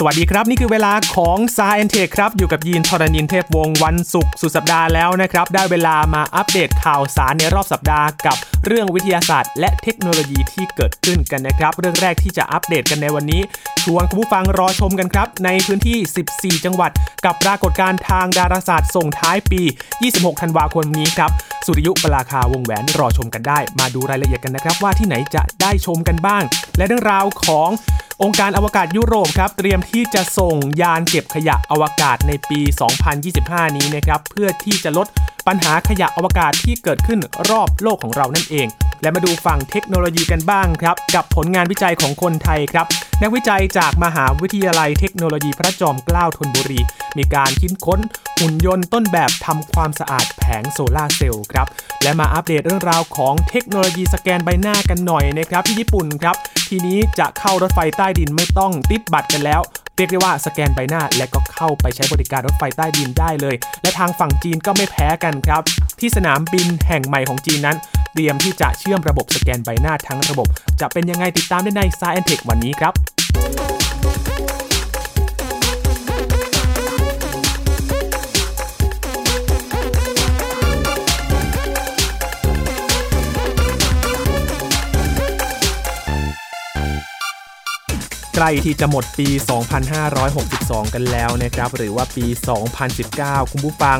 สวัสดีครับ นี่คือเวลาของ s ายแอนเทคครับ อยู่กับยีนทรณินเทพวงศ์วันศุกร์สุดสัปดาห์แล้วนะครับ ได้เวลามาอัปเดตข่าวสารในรอบสัปดาห์กับ เรื่องวิทยาศาสตร์ และเทคโนโลยีที่เกิดขึ้นกันนะครับ เรื่องแรกที่จะอัปเดตกันในวันนี้ชวนคุณผู้ฟังรอชมกันครับ ในพื้นที่ 14 จังหวัด กับปรากฏการณ์ทางดาราศาสตร์ส่งท้ายปี 26 ธันวาคมนี้ครับสุริยุปราคาวงแหวนรอชมกันได้ มาดูรายละเอียดกันนะครับ ว่าที่ไหนจะได้ชมกันบ้าง และเรื่องราวขององค์การอวกาศยุโรปครับเตรียมที่จะส่งยานเก็บขยะอวกาศในปี 2025 นี้นะครับเพื่อที่จะลด ปัญหาขยะอวกาศที่เกิดขึ้นรอบโลกของเรานั่นเอง และมาดูฝั่งเทคโนโลยีกันบ้างครับ กับผลงานวิจัยของคนไทยครับ นักวิจัยจากมหาวิทยาลัยเทคโนโลยีพระจอมเกล้าธนบุรี มีการคิดค้นหุ่นยนต์ต้นแบบทำความสะอาดแผงโซลาเซลล์ครับ และมาอัปเดตเรื่องราวของเทคโนโลยีสแกนใบหน้ากันหน่อยนะครับที่ญี่ปุ่นครับ ทีนี้จะเข้ารถไฟใต้ดินไม่ต้องติดบัตรกันแล้ว เรียกได้ว่าสแกนใบหน้าและก็เข้าไปใช้บริการรถไฟใต้ดินได้เลย และทางฝั่งจีนก็ไม่แพ้กันครับ ที่สนามบินแห่งใหม่ของจีนนั้น เตรียมที่จะเชื่อมระบบสแกนใบหน้าทั้งระบบ จะเป็นยังไงติดตามได้ใน Science Tech วันนี้ครับ ใกล้ที่จะหมดปี 2562 กันแล้วนะครับ หรือว่าปี 2019 คุณผู้ฟัง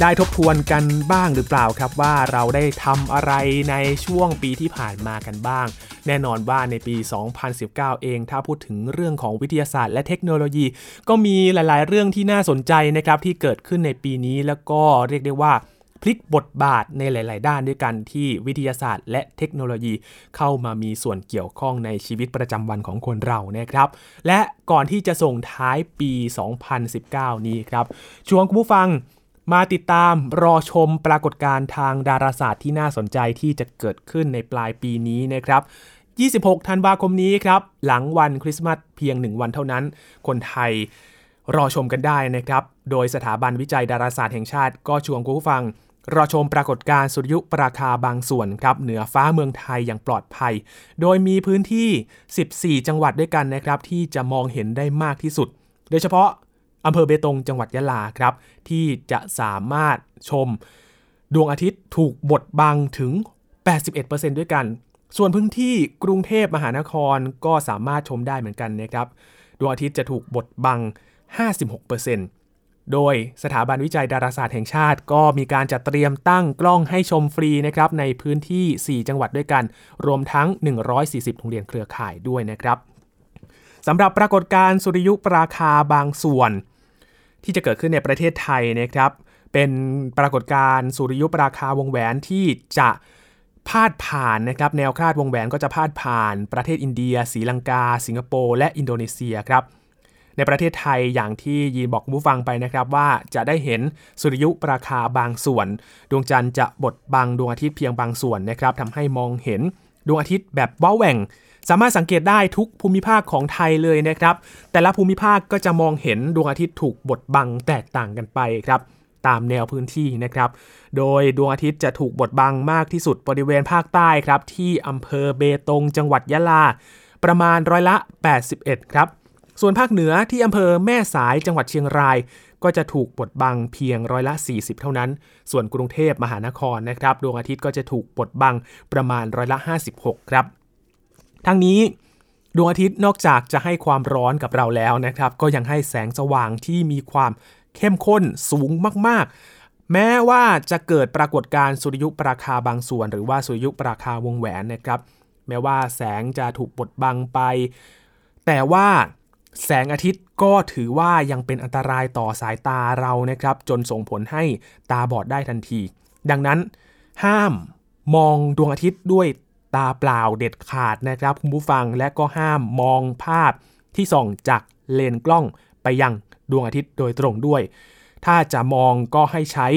ได้ทบทวนกันบ้างหรือเปล่าครับว่าเราได้ทำอะไรในช่วงปีที่ผ่านมากันบ้าง แน่นอนว่าในปี 2019 เอง ถ้าพูดถึงเรื่องของวิทยาศาสตร์และเทคโนโลยี ก็มีหลาย ๆ เรื่องที่น่าสนใจนะครับที่เกิดขึ้นในปีนี้แล้วก็เรียกได้ว่า พลิกบทบาทในหลาย ๆ ด้านด้วยกันที่วิทยาศาสตร์ และเทคโนโลยีเข้ามามีส่วนเกี่ยวข้องในชีวิตประจำวันของคนเรานะครับ และก่อนที่จะส่งท้ายปี 2019 นี้ครับชวนคุณผู้ฟังมาติดตามรอชมปรากฏการณ์ทางดาราศาสตร์ที่น่าสนใจที่จะเกิดขึ้นในปลายปีนี้นะครับ 26 ธันวาคมนี้ครับ หลังวันคริสต์มาสเพียง 1 วันเท่านั้น คนไทยรอชมกันได้นะครับ โดยสถาบันวิจัยดาราศาสตร์แห่งชาติก็ชวนคุณผู้ฟัง รอชมปรากฏการณ์สุริยุปราคาบางส่วนครับเหนือฟ้าเมืองไทยอย่างปลอดภัย โดยมีพื้นที่ 14 จังหวัดด้วยกันนะครับ ที่จะมองเห็นได้มากที่สุด โดยเฉพาะอำเภอเบตงจังหวัดยะลาครับ ที่จะสามารถชม ดวงอาทิตย์ถูกบดบังถึง 81%ด้วยกัน ส่วนพื้นที่กรุงเทพมหานครก็สามารถชมได้เหมือนกันนะครับ ดวงอาทิตย์จะถูกบดบัง 56% โดยสถาบันวิจัยดาราศาสตร์แห่งชาติ ก็มีการจัดเตรียมตั้งกล้องให้ชมฟรีนะครับในพื้นที่ 4 จังหวัดด้วยกัน รวมทั้ง 140 โรงเรียนเครือข่ายด้วยนะครับสำหรับปรากฏการณ์สุริยุปราคาบางส่วน ที่จะเกิดขึ้นในประเทศไทยนะครับเป็นปรากฏการณ์สุริยุปราคาวงแหวนที่จะพาดผ่านนะครับแนวคาดวงแหวนก็จะพาดผ่าน ประเทศอินเดียศรีลังกา สิงคโปร์และอินโดนีเซียครับ ในประเทศไทยอย่างที่ยีบอกผู้ฟังไปนะครับว่าจะได้เห็นสุริยุปราคาบางส่วน ดวงจันทร์จะบดบังดวงอาทิตย์เพียงบางส่วนนะครับทำให้มองเห็นดวงอาทิตย์แบบว้าแหว่ง สามารถสังเกตได้ทุกภูมิภาคของไทยเลยนะครับ แต่ละภูมิภาคก็จะมองเห็นดวงอาทิตย์ถูกบดบังแตกต่างกันไปครับตามแนวพื้นที่นะครับ โดยดวงอาทิตย์จะถูกบดบังมากที่สุดบริเวณภาคใต้ครับ ที่อำเภอเบตงจังหวัดยะลา ประมาณร้อยละ 81 ครับ ส่วนภาคเหนือที่อำเภอแม่สายจังหวัดเชียงราย ก็จะถูกบดบังเพียงร้อยละ 40 เท่านั้น ส่วนกรุงเทพมหานครนะครับดวงอาทิตย์ก็จะถูกบดบังประมาณร้อยละ 56 ครับ ทั้งนี้ดวงอาทิตย์นอกจากจะให้ความร้อนกับเราแล้วนะครับ ก็ยังให้แสงสว่างที่มีความเข้มข้นสูงมาก ๆ แม้ว่าจะเกิดปรากฏการณ์สุริยุปราคาบางส่วน หรือว่าสุริยุปราคาวงแหวนนะครับ แม้ว่าแสงจะถูกบดบังไป แต่ว่า แสงอาทิตย์ก็ถือว่ายังเป็นอันตรายต่อสายตาเรานะครับ จนส่งผลให้ตาบอดได้ทันที ดังนั้นห้ามมองดวงอาทิตย์ด้วยตาเปล่าเด็ดขาดนะครับคุณผู้ฟังและก็ห้ามมองภาพที่ส่องจากเลนกล้องไปยังดวงอาทิตย์โดยตรงด้วย ถ้าจะมองก็ให้ใช้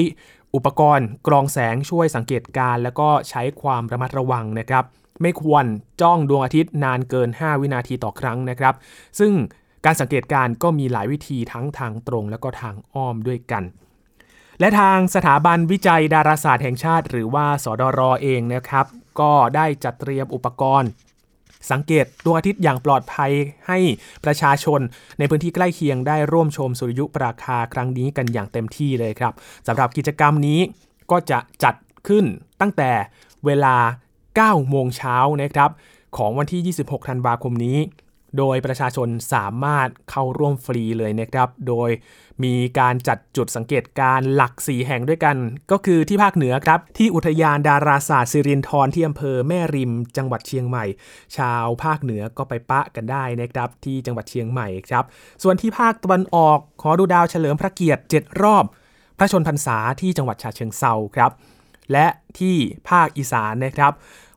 อุปกรณ์กรองแสงช่วยสังเกตการ แล้วก็ใช้ความระมัดระวังนะครับ ไม่ควรจ้องดวงอาทิตย์นานเกิน 5 วินาทีต่อครั้งนะครับ ซึ่ง การสังเกตการก็มีหลายวิธีทั้งทางตรงและก็ทางอ้อมด้วยกัน และทางสถาบันวิจัยดาราศาสตร์แห่งชาติ หรือว่าสดรอเองนะครับ ก็ได้จัดเตรียมอุปกรณ์ สังเกตดวงอาทิตย์อย่างปลอดภัยให้ประชาชน ในพื้นที่ใกล้เคียงได้ร่วมชมสุริยุปราคาครั้งนี้กันอย่างเต็มที่เลยครับสำหรับกิจกรรมนี้ก็จะจัดขึ้นตั้งแต่เวลา 9 โมงเช้านะครับ ของวันที่ 26 ธันวาคมนี้ โดยประชาชนสามารถเข้าร่วมฟรีเลยนะครับ โดยมีการจัดจุดสังเกตการหลักสีแห่งด้วยกัน ก็คือที่ภาคเหนือครับ ที่อุทยานดาราศาสตร์สิรินธรที่อำเภอแม่ริม จังหวัดเชียงใหม่ ชาวภาคเหนือก็ไปปะกันได้นะครับ ที่จังหวัดเชียงใหม่ครับ ส่วนที่ภาคตะวันออกขอดูดาวเฉลิมพระเกียรติ 7 รอบ พระชนพรรษาที่จังหวัดฉะเชิงเซาครับ และที่ภาคอีสานนะครับ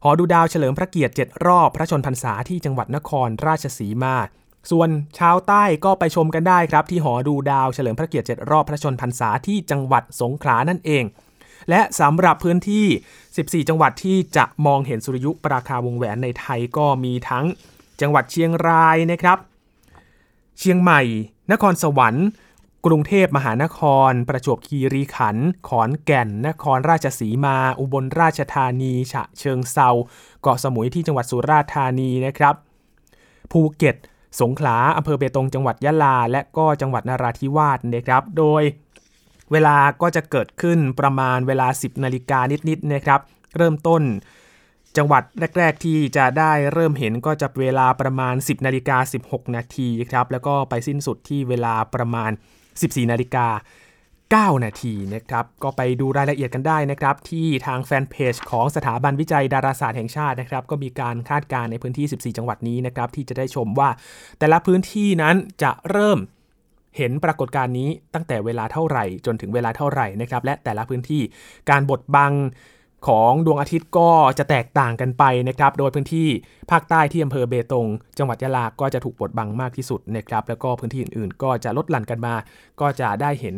อดูดาวเฉลิมพระเกียรติ 7 รอบพระชนพรรษาที่จังหวัดนครราชสีมา ส่วนชาวใต้ก็ไปชมกันได้ครับ ที่หอดูดาวเฉลิมพระเกียรติ 7 รอบพระชนพรรษาที่จังหวัดสงขลานั่นเอง และสำหรับพื้นที่ 14 จังหวัดที่จะมองเห็นสุริยุปราคาวงแหวนในไทยก็มีทั้งจังหวัดเชียงรายนะครับ เชียงใหม่ นครสวรรค์ กรุงเทพมหานคร ประจวบคีรีขันธ์ขอนแก่น นครราชสีมา อุบลราชธานี ฉะเชิงเซาเกาะสมุยที่จังหวัดสุราษฎร์ธานีนะครับ ภูเก็ต สงขลาอำเภอเบตงจังหวัดยะลา และก็จังหวัดนราธิวาสนะครับ โดยเวลาก็จะเกิดขึ้นประมาณเวลา 10นาฬิกานิดๆนะครับ เริ่มต้นจังหวัดแรก ๆ ที่จะได้เริ่มเห็นก็จะเวลาประมาณ 10นาฬิกา16 นาทีครับ แล้วก็ไปสิ้นสุดที่เวลาประมาณ 14 นาฬิกา 9 นาทีนะครับ ก็ไปดูรายละเอียดกันได้นะครับ ที่ทางแฟนเพจของสถาบันวิจัยดาราศาสตร์แห่งชาตินะครับ ก็มีการคาดการณ์ในพื้นที่ 14 จังหวัดนี้นะครับ ที่จะได้ชมว่า แต่ละพื้นที่นั้นจะเริ่มเห็นปรากฏการณ์นี้ตั้งแต่เวลาเท่าไหร่จนถึงเวลาเท่าไหร่นะครับ และแต่ละพื้นที่การบดบัง ของดวงอาทิตย์ก็จะแตกต่างกันไปนะครับ โดยพื้นที่ภาคใต้ที่อำเภอเบตง จังหวัดยะลาก็จะถูกบดบังมากที่สุดนะครับ แล้วก็พื้นที่อื่นๆ ก็จะลดหลั่นกันมา ก็จะได้เห็น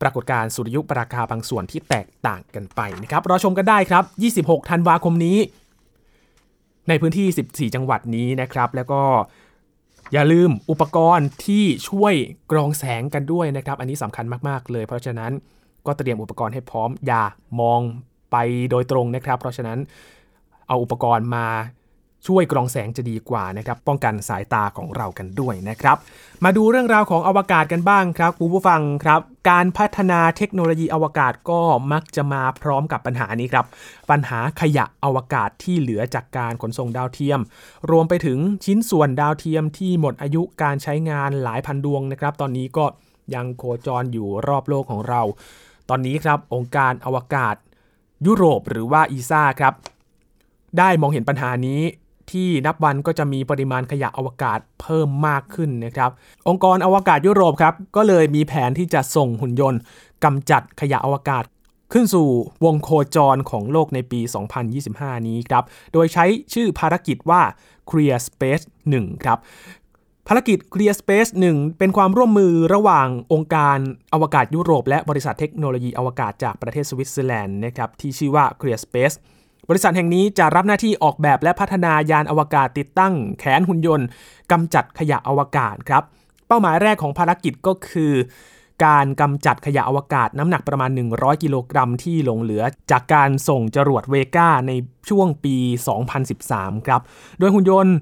ปรากฏการณ์สุริยุปราคาบางส่วนที่แตกต่างกันไปนะครับรอชมกันได้ครับ 26 ธันวาคมนี้ ในพื้นที่ 14 จังหวัดนี้นะครับ แล้วก็อย่าลืมอุปกรณ์ที่ช่วยกรองแสงกันด้วยนะครับ อันนี้สำคัญมากๆเลย เพราะฉะนั้นก็เตรียมอุปกรณ์ให้พร้อมอย่ามอง ไปโดยตรงนะครับ เพราะฉะนั้นเอาอุปกรณ์มาช่วยกรองแสงจะดีกว่านะครับ ป้องกันสายตาของเรากันด้วยนะครับ มาดูเรื่องราวของอวกาศกันบ้างครับคุณผู้ฟังครับ การพัฒนาเทคโนโลยีอวกาศก็มักจะมาพร้อมกับปัญหานี้ครับ ปัญหาขยะอวกาศที่เหลือจากการขนส่งดาวเทียม รวมไปถึงชิ้นส่วนดาวเทียมที่หมดอายุการใช้งานหลายพันดวงนะครับ ตอนนี้ก็ยังโคจรอยู่รอบโลกของเรา ตอนนี้ครับองค์การอวกาศ ยุโรปหรือว่าอีซ่าครับ ได้มองเห็นปัญหานี้ที่นับวันก็จะมีปริมาณขยะอวกาศเพิ่มมากขึ้นนะครับ องค์กรอวกาศยุโรปครับ ก็เลยมีแผนที่จะส่งหุ่นยนต์กำจัดขยะอวกาศ ขึ้นสู่วงโคจรของโลกในปี 2025 นี้ครับ โดยใช้ชื่อภารกิจว่า Clear Space 1 ครับ ภารกิจ Clear Space 1 เป็นความร่วมมือระหว่างองค์การอวกาศยุโรป และบริษัทเทคโนโลยีอวกาศจากประเทศสวิตเซอร์แลนด์นะครับที่ชื่อว่า Clear Space บริษัทแห่งนี้จะรับหน้าที่ออกแบบและพัฒนายานอวกาศติดตั้งแขนหุ่นยนต์กำจัดขยะอวกาศครับเป้าหมายแรกของภารกิจก็คือ การกำจัดขยะอวกาศน้ำหนักประมาณ 100 กิโลกรัมที่หลงเหลือ จากการส่งจรวดเวก้าในช่วงปี 2013 ครับ โดยหุ่นยนต์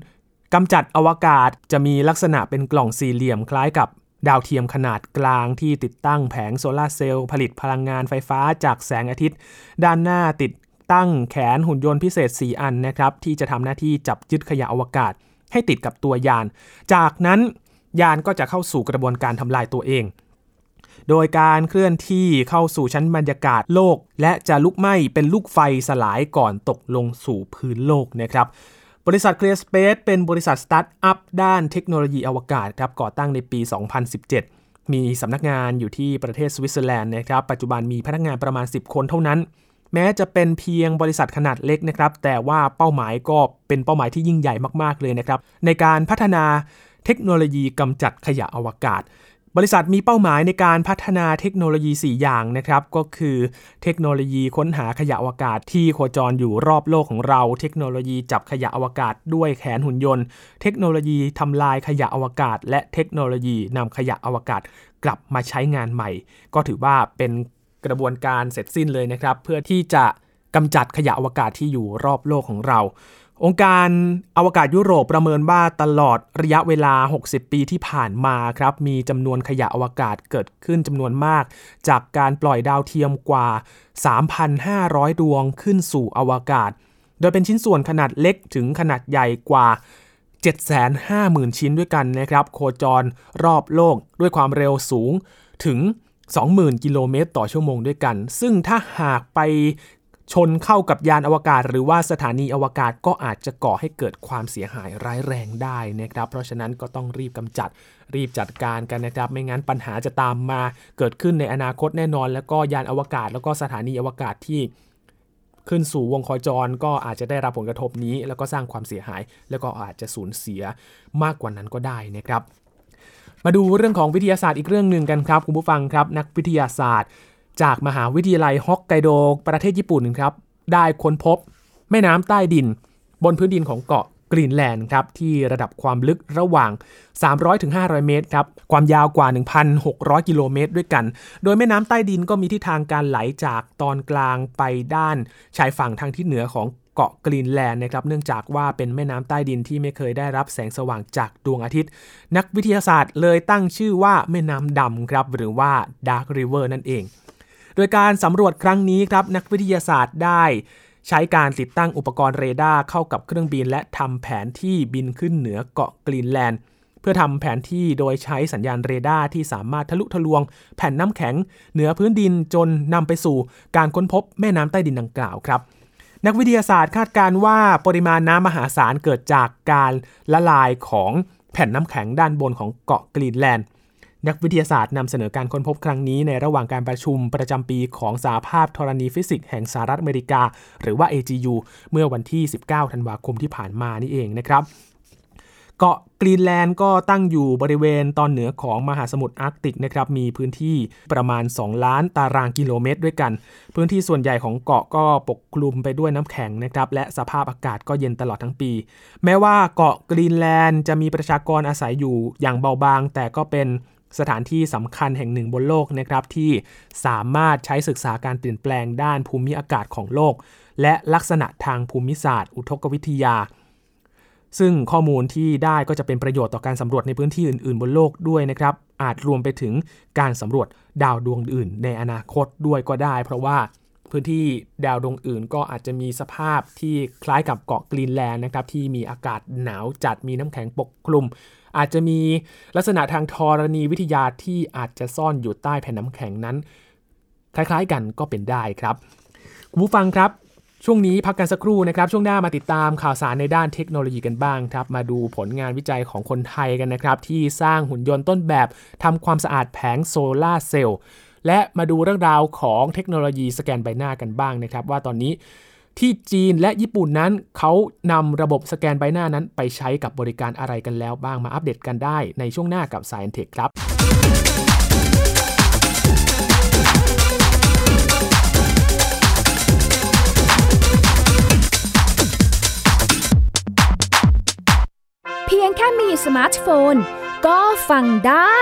กำจัดอวกาศจะมีลักษณะเป็นกล่องสี่เหลี่ยมคล้ายกับดาวเทียมขนาดกลางที่ติดตั้งแผงโซลาร์เซลล์ผลิตพลังงานไฟฟ้าจากแสงอาทิตย์ ด้านหน้าติดตั้งแขนหุ่นยนต์พิเศษ 4 อันนะครับ ที่จะทำหน้าที่จับยึดขยะอวกาศ ให้ติดกับตัวยาน จากนั้นยานก็จะเข้าสู่กระบวนการทำลายตัวเอง โดยการเคลื่อนที่เข้าสู่ชั้นบรรยากาศโลก และจะลุกไหม้เป็นลูกไฟสลายก่อนตกลงสู่พื้นโลกนะครับ บริษัท Clear Space เป็นบริษัทสตาร์ทอัพด้านเทคโนโลยีอวกาศครับก่อตั้งในปี 2017 มีสำนักงานอยู่ที่ประเทศสวิตเซอร์แลนด์นะครับปัจจุบันมีพนักงานประมาณ 10 คนเท่านั้น แม้จะเป็นเพียงบริษัทขนาดเล็กนะครับแต่ว่าเป้าหมายก็เป็นเป้าหมายที่ยิ่งใหญ่มากๆเลยนะครับในการพัฒนาเทคโนโลยีกำจัดขยะอวกาศ บริษัทมีเป้าหมายในการพัฒนาเทคโนโลยี 4 อย่างนะครับ ก็คือเทคโนโลยีค้นหาขยะอวกาศที่โคจรอยู่รอบโลกของเรา เทคโนโลยีจับขยะอวกาศด้วยแขนหุ่นยนต์ เทคโนโลยีทำลายขยะอวกาศ และเทคโนโลยีนำขยะอวกาศกลับมาใช้งานใหม่ ก็ถือว่าเป็นกระบวนการเสร็จสิ้นเลยนะครับ เพื่อที่จะกำจัดขยะอวกาศที่อยู่รอบโลกของเรา องค์การอวกาศยุโรปประเมินว่าตลอดระยะเวลา 60 ปีที่ผ่านมาครับมีจำนวนขยะอวกาศเกิดขึ้นจำนวนมาก จากการปล่อยดาวเทียมกว่า 3,500 ดวงขึ้นสู่อวกาศ โดยเป็นชิ้นส่วนขนาดเล็กถึงขนาดใหญ่กว่า 750,000 ชิ้นด้วยกันนะครับ โคจรรอบโลกด้วยความเร็วสูงถึง 20,000 กิโลเมตรต่อชั่วโมงด้วยกัน ซึ่งถ้าหากไป ชนเข้ากับยานอวกาศ หรือว่าสถานีอวกาศก็อาจจะก่อให้เกิดความเสียหายร้ายแรงได้นะครับ เพราะฉะนั้นก็ต้องรีบกำจัดรีบจัดการกันนะครับ ไม่งั้นปัญหาจะตามมาเกิดขึ้นในอนาคตแน่นอน แล้วก็ยานอวกาศ แล้วก็สถานีอวกาศที่ขึ้นสู่วงโคจรก็อาจจะได้รับผลกระทบนี้ แล้วก็สร้างความเสียหาย แล้วก็อาจจะสูญเสียมากกว่านั้นก็ได้นะครับ มาดูเรื่องของวิทยาศาสตร์อีกเรื่องหนึ่งกันครับ คุณผู้ฟังครับ นักวิทยาศาสตร์ จากมหาวิทยาลัยฮอกไกโดประเทศญี่ปุ่นครับได้ค้นพบแม่น้ำใต้ดิน บนพื้นดินของเกาะกรีนแลนด์ครับที่ระดับความลึกระหว่าง 300-500 เมตรครับความยาวกว่า 1,600 กิโลเมตรด้วยกัน โดยแม่น้ำใต้ดินก็มีทิศทางการไหลจากตอนกลางไปด้านชายฝั่งทางทิศเหนือของเกาะกรีนแลนด์นะครับเนื่องจากว่าเป็นแม่น้ำใต้ดินที่ไม่เคยได้รับแสงสว่างจากดวงอาทิตย์ นักวิทยาศาสตร์เลยตั้งชื่อว่าแม่น้ำดำครับหรือว่า Dark River นั่นเอง โดยการสำรวจครั้งนี้ครับนักวิทยาศาสตร์ได้ ใช้การติดตั้งอุปกรณ์เรดาร์เข้ากับเครื่องบิน และทำแผนที่บินขึ้นเหนือเกาะกรีนแลนด์เพื่อทำแผนที่โดยใช้สัญญาณเรดาร์ที่สามารถทะลุทะลวง แผ่นน้ำแข็ง เหนือพื้นดินจนนำไปสู่การค้นพบแม่น้ำใต้ดินดังกล่าวครับ นักวิทยาศาสตร์คาดการณ์ว่าปริมาณน้ำมหาศาลเกิดจากการละลายของแผ่นน้ำแข็งด้านบนของเกาะกรีนแลนด์ นักวิทยาศาสตร์นำเสนอการค้นพบครั้งนี้ในระหว่างการประชุมประจำปีของสหภาพธรณีฟิสิกส์แห่งสหรัฐอเมริกา หรือว่า AGU เมื่อวันที่ 19 ธันวาคมที่ผ่านมานี่เองนะครับเกาะกรีนแลนด์ก็ตั้งอยู่บริเวณตอนเหนือของมหาสมุทรอาร์กติกนะครับ มีพื้นที่ประมาณ 2 ล้านตารางกิโลเมตรด้วยกัน พื้นที่ส่วนใหญ่ของเกาะก็ปกคลุมไปด้วยน้ำแข็งนะครับ และสภาพอากาศก็เย็นตลอดทั้งปี แม้ว่าเกาะกรีนแลนด์จะมีประชากรอาศัยอยู่อย่างเบาบาง แต่ก็เป็น สถานที่สำคัญแห่งหนึ่งบนโลกนะครับที่สามารถใช้ศึกษาการเปลี่ยนแปลงด้านภูมิอากาศของโลก และลักษณะทางภูมิศาสตร์ อุทกวิทยา ซึ่งข้อมูลที่ได้ก็จะเป็นประโยชน์ต่อการสำรวจในพื้นที่อื่น ๆ บนโลกด้วยนะครับ อาจรวมไปถึงการสำรวจดาวดวงอื่น ในอนาคตด้วยก็ได้ เพราะว่าพื้นที่ดาวดวงอื่นก็อาจจะมีสภาพที่คล้ายกับเกาะกรีนแลนด์นะครับที่มีอากาศหนาวจัดมีน้ำแข็งปกคลุม อาจจะมีลักษณะทางธรณีวิทยาที่อาจจะซ่อนอยู่ใต้แผ่นน้ำแข็งนั้น คล้ายๆกันก็เป็นได้ครับคุณผู้ฟังครับช่วงนี้พักกันสักครู่นะครับ ช่วงหน้ามาติดตามข่าวสารในด้านเทคโนโลยีกันบ้างครับ มาดูผลงานวิจัยของคนไทยกันนะครับ ที่สร้างหุ่นยนต์ต้นแบบทำความสะอาดแผงโซลาร์เซลล์และมาดูเรื่องราวของเทคโนโลยีสแกนใบหน้ากันบ้างนะครับ ว่าตอนนี้ ที่จีนและญี่ปุ่นนั้นเขานำระบบสแกนใบหน้านั้นไปใช้กับบริการอะไรกันแล้วบ้างมาอัปเดตกันได้ในช่วงหน้ากับ s c i e n Tech ครับเพียงแค่มีสมาร์ทโฟน ก็ฟังได้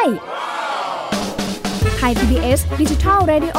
Thai PBS Digital Radio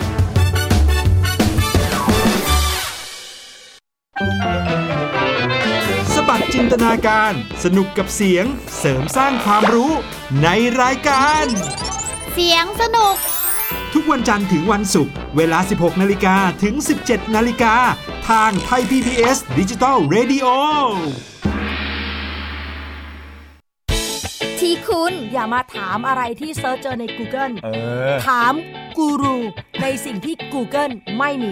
ตนาการ สนุกกับเสียงเสริมสร้างความรู้ในรายการ เสียงสนุก ทุกวันจันทร์ถึงวันศุกร์เวลา 16 นาฬิกาถึง 17 นาฬิกา ทางไทย PPS ดิจิตอล Radio ที่คุณอย่ามาถามอะไรที่ search เจอใน Google เออถามกูรูในสิ่งที่ Google ไม่มี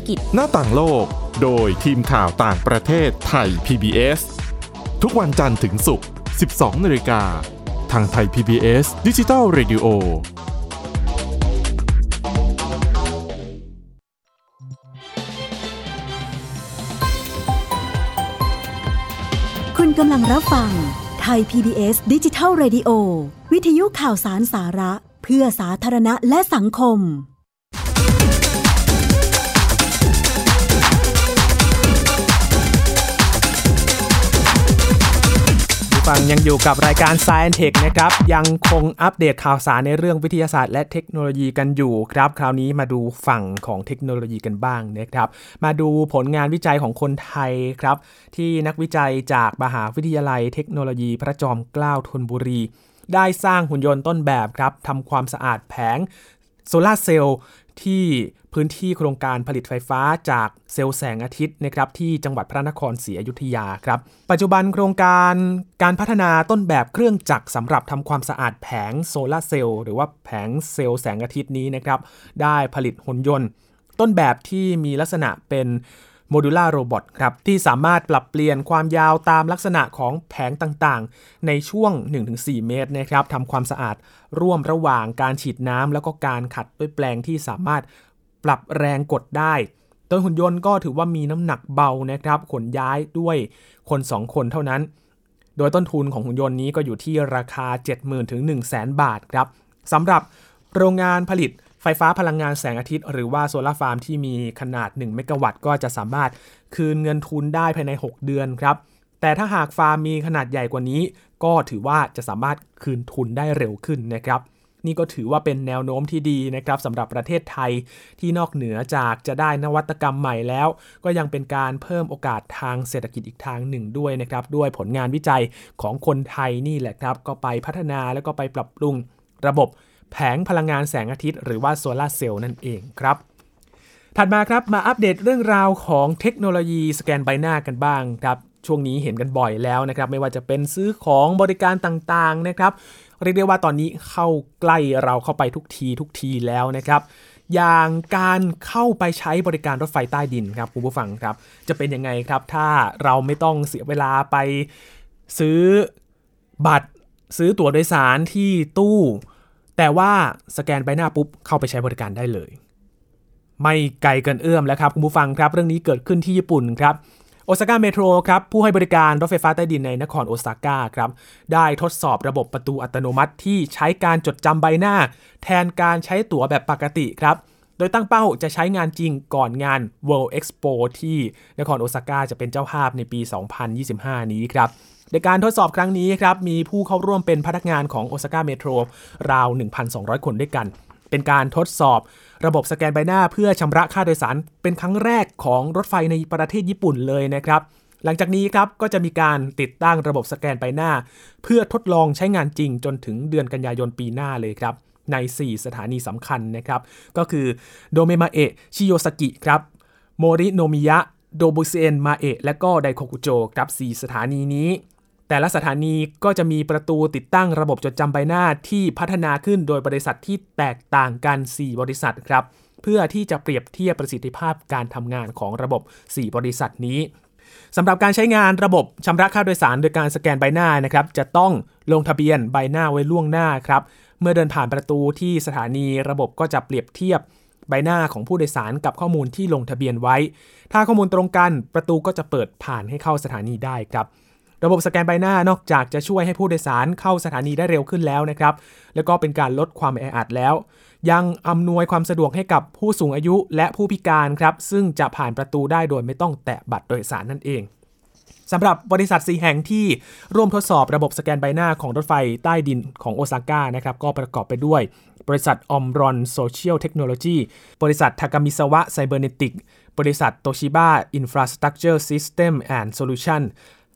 กิจ หน้าต่างโลก โดยทีมข่าวต่างประเทศไทย PBS ทุกวันจันทร์ถึงศุกร์ 12 นาฬิกา ทางไทย PBS Digital Radio คุณกำลังรับฟังไทย PBS ดิจิทัล Radio วิทยุข่าวสารสาระ เพื่อสาธารณะและสังคม ฟังยังอยู่กับรายการ Science Tech นะครับยังคงอัปเดตข่าวสารในเรื่องวิทยาศาสตร์และเทคโนโลยีกันอยู่ครับ คราวนี้มาดูฝั่งของเทคโนโลยีกันบ้างนะครับ มาดูผลงานวิจัยของคนไทยครับ ที่นักวิจัยจากมหาวิทยาลัยเทคโนโลยีพระจอมเกล้าธนบุรี ได้สร้างหุ่นยนต์ต้นแบบครับทำความสะอาดแผงโซลาร์เซลล์ที่พื้นที่โครงการผลิตไฟฟ้าจากเซลล์แสงอาทิตย์นะครับที่จังหวัดพระนครศรีอยุธยาครับ ปัจจุบันโครงการการพัฒนาต้นแบบเครื่องจักรสำหรับทำความสะอาดแผงโซลาร์เซลล์หรือว่าแผงเซลล์แสงอาทิตย์นี้นะครับ ได้ผลิตหุ่นยนต์ ต้นแบบที่มีลักษณะเป็น modular robot ครับที่สามารถปรับเปลี่ยนความยาวตามลักษณะของแผงต่างๆ ในช่วง 1-4 เมตรนะครับทำความสะอาดร่วมระหว่างการฉีดน้ำแล้วก็การขัดด้วยแปลงที่สามารถปรับแรงกดได้โดยหุ่นยนต์ก็ถือว่ามีน้ำหนักเบานะครับขนย้ายด้วยคน 2 คนเท่านั้น โดยต้นทุนของหุ่นยนต์นี้ก็อยู่ที่ราคา 70,000ถึง100,000 บาทครับสำหรับโรงงานผลิต ไฟฟ้าพลังงานแสงอาทิตย์ หรือว่าโซลาร์ฟาร์มที่มีขนาด 1 เมกะวัตต์ก็จะสามารถคืนเงินทุนได้ภายใน 6 เดือนครับ แต่ถ้าหากฟาร์มมีขนาดใหญ่กว่านี้ ก็ถือว่าจะสามารถคืนทุนได้เร็วขึ้นนะครับนี่ก็ถือว่าเป็นแนวโน้มที่ดีนะครับสำหรับประเทศไทยที่นอกเหนือจากจะได้นวัตกรรมใหม่แล้ว ก็ยังเป็นการเพิ่มโอกาสทางเศรษฐกิจอีกทางหนึ่งด้วยนะครับด้วยผลงานวิจัยของคนไทยนี่แหละครับ ก็ไปพัฒนาแล้วก็ไปปรับปรุงระบบ แผงพลังงานแสงอาทิตย์หรือว่าโซลาเซลล์นั่นเองครับ ถัดมาครับมาอัปเดตเรื่องราวของเทคโนโลยีสแกนใบหน้ากันบ้างครับ ช่วงนี้เห็นกันบ่อยแล้วนะครับ ไม่ว่าจะเป็นซื้อของบริการต่างๆนะครับเรียกได้ว่าตอนนี้เข้าใกล้เราเข้าไปทุกทีทุกทีแล้วนะครับอย่างการเข้าไปใช้บริการรถไฟใต้ดินครับคุณผู้ฟังครับ จะเป็นยังไงครับ ถ้าเราไม่ต้องเสียเวลาไปซื้อบัตรซื้อตั๋วโดยสารที่ตู้ แต่ว่าสแกนใบหน้าปุ๊บเข้าไปใช้บริการได้เลย ไม่ไกลเกินเอื้อมแล้วครับคุณผู้ฟังครับ เรื่องนี้เกิดขึ้นที่ญี่ปุ่นครับโอซาก้าเมโทรครับผู้ให้บริการรถไฟฟ้าใต้ดินในนครโอซาก้าครับได้ทดสอบระบบประตูอัตโนมัติที่ใช้การจดจำใบหน้า แทนการใช้ตั๋วแบบปกติครับ โดยตั้งเป้าจะใช้งานจริงก่อนงาน World Expo ที่นครโอซาก้าจะเป็นเจ้าภาพในปี 2025 นี้ครับในการทดสอบครั้งนี้ครับมีผู้เข้าร่วมเป็นพนักงานของโอซาก้าเมโทรราว 1,200 คนด้วยกัน เป็นการทดสอบระบบสแกนใบหน้าเพื่อชำระค่าโดยสาร เป็นครั้งแรกของรถไฟในประเทศญี่ปุ่นเลยนะครับ หลังจากนี้ครับก็จะมีการติดตั้งระบบสแกนใบหน้า เพื่อทดลองใช้งานจริงจนถึงเดือนกันยายนปีหน้าเลยครับ ใน 4 สถานีสำคัญนะครับ ก็คือโดมมาเอะชิโยซากิครับโมริโนมิยะโดบุตสึเอ็นมาเอะและก็ไดโคคุโจครับ 4 สถานีนี้ แต่ละสถานีก็จะมีประตูติดตั้งระบบจดจำใบหน้าที่พัฒนาขึ้นโดยบริษัทที่แตกต่างกัน 4 บริษัทครับ เพื่อที่จะเปรียบเทียบประสิทธิภาพการทำงานของระบบ 4 บริษัทนี้ สำหรับการใช้งานระบบชำระค่าโดยสารโดยการสแกนใบหน้านะครับ จะต้องลงทะเบียนใบหน้าไว้ล่วงหน้าครับ เมื่อเดินผ่านประตูที่สถานีระบบก็จะเปรียบเทียบใบหน้าของผู้โดยสารกับข้อมูลที่ลงทะเบียนไว้ ถ้าข้อมูลตรงกันประตูก็จะเปิดผ่านให้เข้าสถานีได้ครับ ระบบสแกนใบหน้านอกจากจะช่วยให้ผู้โดยสารเข้าสถานีได้เร็วขึ้นแล้วนะครับ แล้วก็เป็นการลดความแออัดแล้ว ยังอำนวยความสะดวกให้กับผู้สูงอายุและผู้พิการครับซึ่งจะผ่านประตูได้โดยไม่ต้องแตะบัตรโดยสารนั่นเองสำหรับบริษัทสี่แห่งที่ร่วมทดสอบระบบสแกนใบหน้าของรถไฟใต้ดินของโอซาก้านะครับก็ประกอบไปด้วยบริษัท Omron Social Technologyบริษัท Takamisawa Cybernetics บริษัท Toshiba Infrastructure System and Solution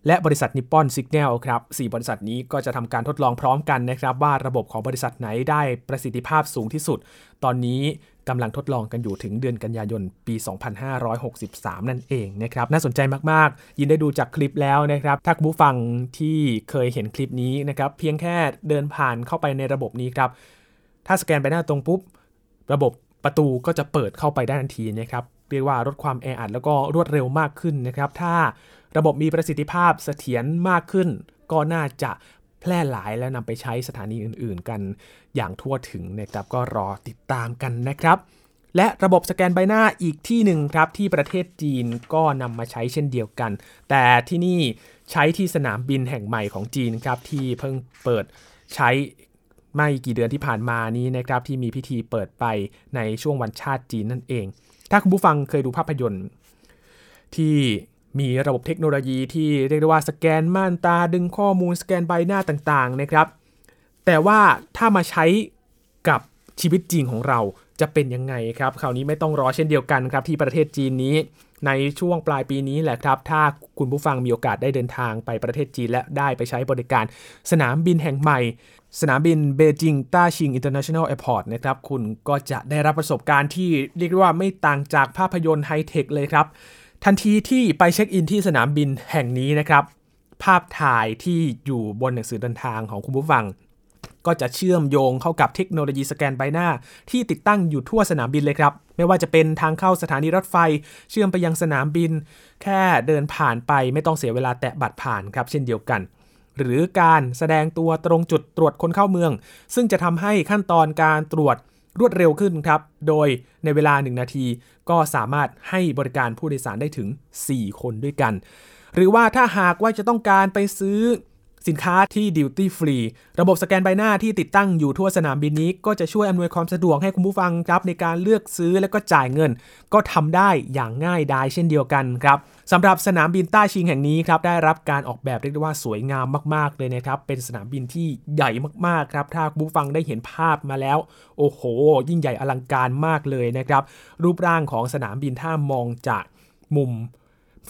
และบริษัท Nippon Signal ครับ4บริษัทนี้ก็จะทำการทดลองพร้อมกันนะครับว่าระบบของบริษัทไหนได้ประสิทธิภาพสูงที่สุด ตอนนี้กำลังทดลองกันอยู่ถึงเดือนกันยายนปี 2563 นั่นเองนะครับน่าสนใจมาก ๆ ยิ่งได้ดูจากคลิปแล้วนะครับถ้าคุณผู้ฟังที่เคยเห็นคลิปนี้นะครับเพียงแค่เดินผ่านเข้าไปในระบบนี้ครับถ้าสแกนไปหน้าตรงปุ๊บ ระบบประตูก็จะเปิดเข้าไปได้ทันทีนะครับเรียกว่าลดความแออัดแล้วก็รวดเร็วมากขึ้นนะครับถ้า ระบบมีประสิทธิภาพเสถียรมากขึ้น ก็น่าจะแพร่หลายและนำไปใช้สถานีอื่น ๆ กันอย่างทั่วถึงนะครับก็รอติดตามกันนะครับและระบบสแกนใบหน้าอีกที่หนึ่งครับที่ประเทศจีนก็นำมาใช้เช่นเดียวกัน แต่ที่นี่ใช้ที่สนามบินแห่งใหม่ของจีนครับที่เพิ่งเปิดใช้ไม่กี่เดือนที่ผ่านมานี้นะครับที่มีพิธีเปิดไปในช่วงวันชาติจีนนั่นเอง ถ้าคุณผู้ฟังเคยดูภาพยนตร์ ที่ มีระบบเทคโนโลยีที่เรียกได้ว่าสแกนม่านตาดึงข้อมูลสแกนใบหน้าต่างๆนะครับ แต่ว่าถ้ามาใช้กับชีวิตจริงของเราจะเป็นยังไงครับคราวนี้ไม่ต้องรอเช่นเดียวกันครับที่ประเทศจีนนี้ในช่วงปลายปีนี้แหละครับ ถ้าคุณผู้ฟังมีโอกาสได้เดินทางไปประเทศจีนและได้ไปใช้บริการ สนามบินแห่งใหม่ สนามบิน Beijing Daxing International Airport นะครับคุณก็จะได้รับประสบการณ์ที่เรียกว่าไม่ต่างจากภาพยนตร์ไฮเทคเลยครับ ทันทีที่ไปเช็คอินที่สนามบินแห่งนี้นะครับ ภาพถ่ายที่อยู่บนหนังสือเดินทางของคุณผู้ฟัง ก็จะเชื่อมโยงเข้ากับเทคโนโลยีสแกนใบหน้า ที่ติดตั้งอยู่ทั่วสนามบินเลยครับ ไม่ว่าจะเป็นทางเข้าสถานีรถไฟ เชื่อมไปยังสนามบิน แค่เดินผ่านไปไม่ต้องเสียเวลาแตะบัตรผ่านครับเช่นเดียวกันหรือการแสดงตัวตรงจุดตรวจคนเข้าเมือง ซึ่งจะทำให้ขั้นตอนการตรวจ รวดเร็วขึ้นครับ โดยในเวลา 1 นาที ก็สามารถให้บริการผู้โดยสารได้ถึง 4 คนด้วยกัน หรือว่าถ้าหากว่าจะต้องการไปซื้อ สินค้าที่ดิวตี้ฟรีระบบสแกนใบหน้าที่ติดตั้งอยู่ทั่วสนามบินนี้ ก็จะช่วยอำนวยความสะดวกให้คุณผู้ฟังครับ ในการเลือกซื้อและก็จ่ายเงิน ก็ทำได้อย่างง่ายดายเช่นเดียวกันครับสำหรับสนามบินต้าชิงแห่งนี้ครับได้รับการออกแบบเรียกได้ว่าสวยงามมาก ๆ เลยนะครับ เป็นสนามบินที่ใหญ่มาก ๆ ครับ ถ้าคุณผู้ฟังได้เห็นภาพมาแล้ว โอ้โห ยิ่งใหญ่อลังการมากเลยนะครับ รูปร่างของสนามบินถ้ามองจากมุม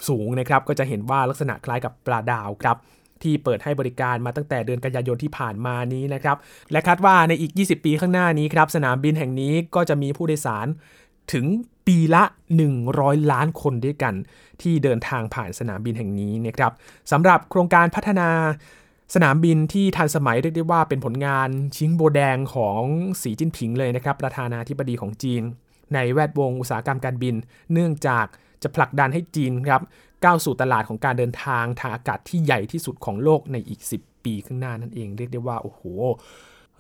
สูงนะครับ ก็จะเห็นว่าลักษณะคล้ายกับปลาดาวครับ ที่เปิดให้บริการมาตั้งแต่เดือนกันยายนที่ผ่านมานี้นะครับและคาดว่าในอีก 20 ปีข้างหน้านี้ครับสนามบินแห่งนี้ก็จะมีผู้โดยสารถึงปีละ 100 ล้านคนด้วยกัน ที่เดินทางผ่านสนามบินแห่งนี้นะครับสำหรับโครงการพัฒนาสนามบินที่ทันสมัยเรียกได้ว่าเป็นผลงานชิงโบแดงของสีจิ้นผิงเลยนะครับประธานาธิบดีของจีน ในแวดวงอุตสาหกรรมการบิน เนื่องจากจะผลักดันให้จีนครับ ก้าวสู่ตลาดของการเดินทางทางอากาศที่ใหญ่ที่สุดของโลกในอีก 10 ปีข้างหน้านั่นเองเรียกได้ว่าโอ้โห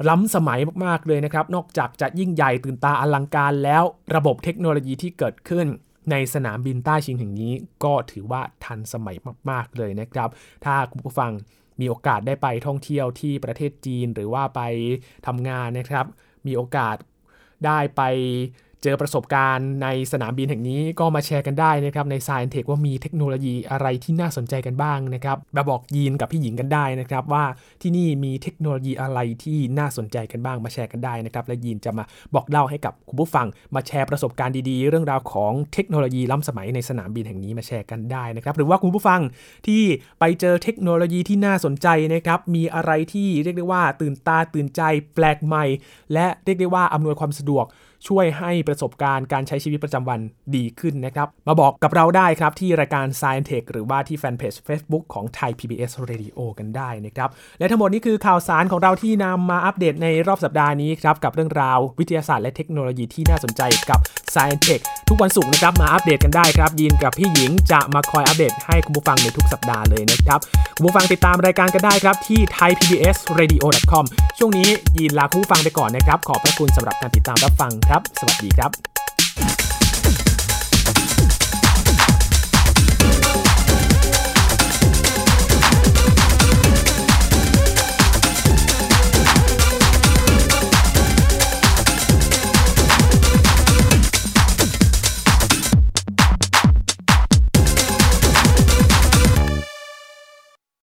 ล้ำสมัยมากๆเลยนะครับ นอกจากจะยิ่งใหญ่ตื่นตาอลังการแล้วระบบเทคโนโลยีที่เกิดขึ้น ในสนามบินใต้ชิงแห่งนี้ ก็ถือว่าทันสมัยมาก ๆเลยนะครับ ถ้าคุณผู้ฟังมีโอกาสได้ไปท่องเที่ยวที่ประเทศจีนหรือว่าไปทำงานนะครับ มีโอกาสได้ไป เจอประสบการณ์ในสนามบินแห่งนี้ก็มาแชร์กันได้นะครับใน Science Tech ว่ามีเทคโนโลยีอะไรที่น่าสนใจกันบ้างนะครับมาบอกยีนกับพี่หญิงกันได้นะครับ ว่าที่นี่มีเทคโนโลยีอะไรที่น่าสนใจกันบ้างมาแชร์กันได้นะครับและยีนจะมาบอกเล่าให้กับคุณผู้ฟัง มาแชร์ประสบการณ์ดีๆ เรื่องราวของเทคโนโลยีล้ำสมัยในสนามบินแห่งนี้มาแชร์กันได้นะครับหรือว่าคุณผู้ฟังที่ไปเจอเทคโนโลยีที่น่าสนใจนะครับมีอะไรที่เรียกได้ว่าตื่นตาตื่นใจแปลกใหม่ และเรียกได้ว่าอำนวยความสะดวก ช่วยให้ประสบการณ์การใช้ชีวิตประจำวันดีขึ้นนะครับ มาบอกกับเราได้ครับที่รายการ Science Tech หรือว่าที่แฟนเพจ Facebook ของไทย PBS Radio กันได้นะครับ และทั้งหมดนี้คือข่าวสารของเราที่นำมาอัปเดตในรอบสัปดาห์นี้ครับกับเรื่องราววิทยาศาสตร์และเทคโนโลยีที่น่าสนใจกับ Science Tech ทุกวันศุกร์นะครับมาอัปเดตกันได้ครับ ยินกับพี่หญิงจะมาคอยอัปเดตให้คุณผู้ฟังในทุกสัปดาห์เลยนะครับคุณผู้ฟังติดตามรายการกันได้ครับที่ thaipbsradio.com ช่วงนี้ยินลาคุณผู้ฟังไปก่อนนะครับขอบพระคุณสำหรับการติดตามรับฟังครับ สวัสดีครับ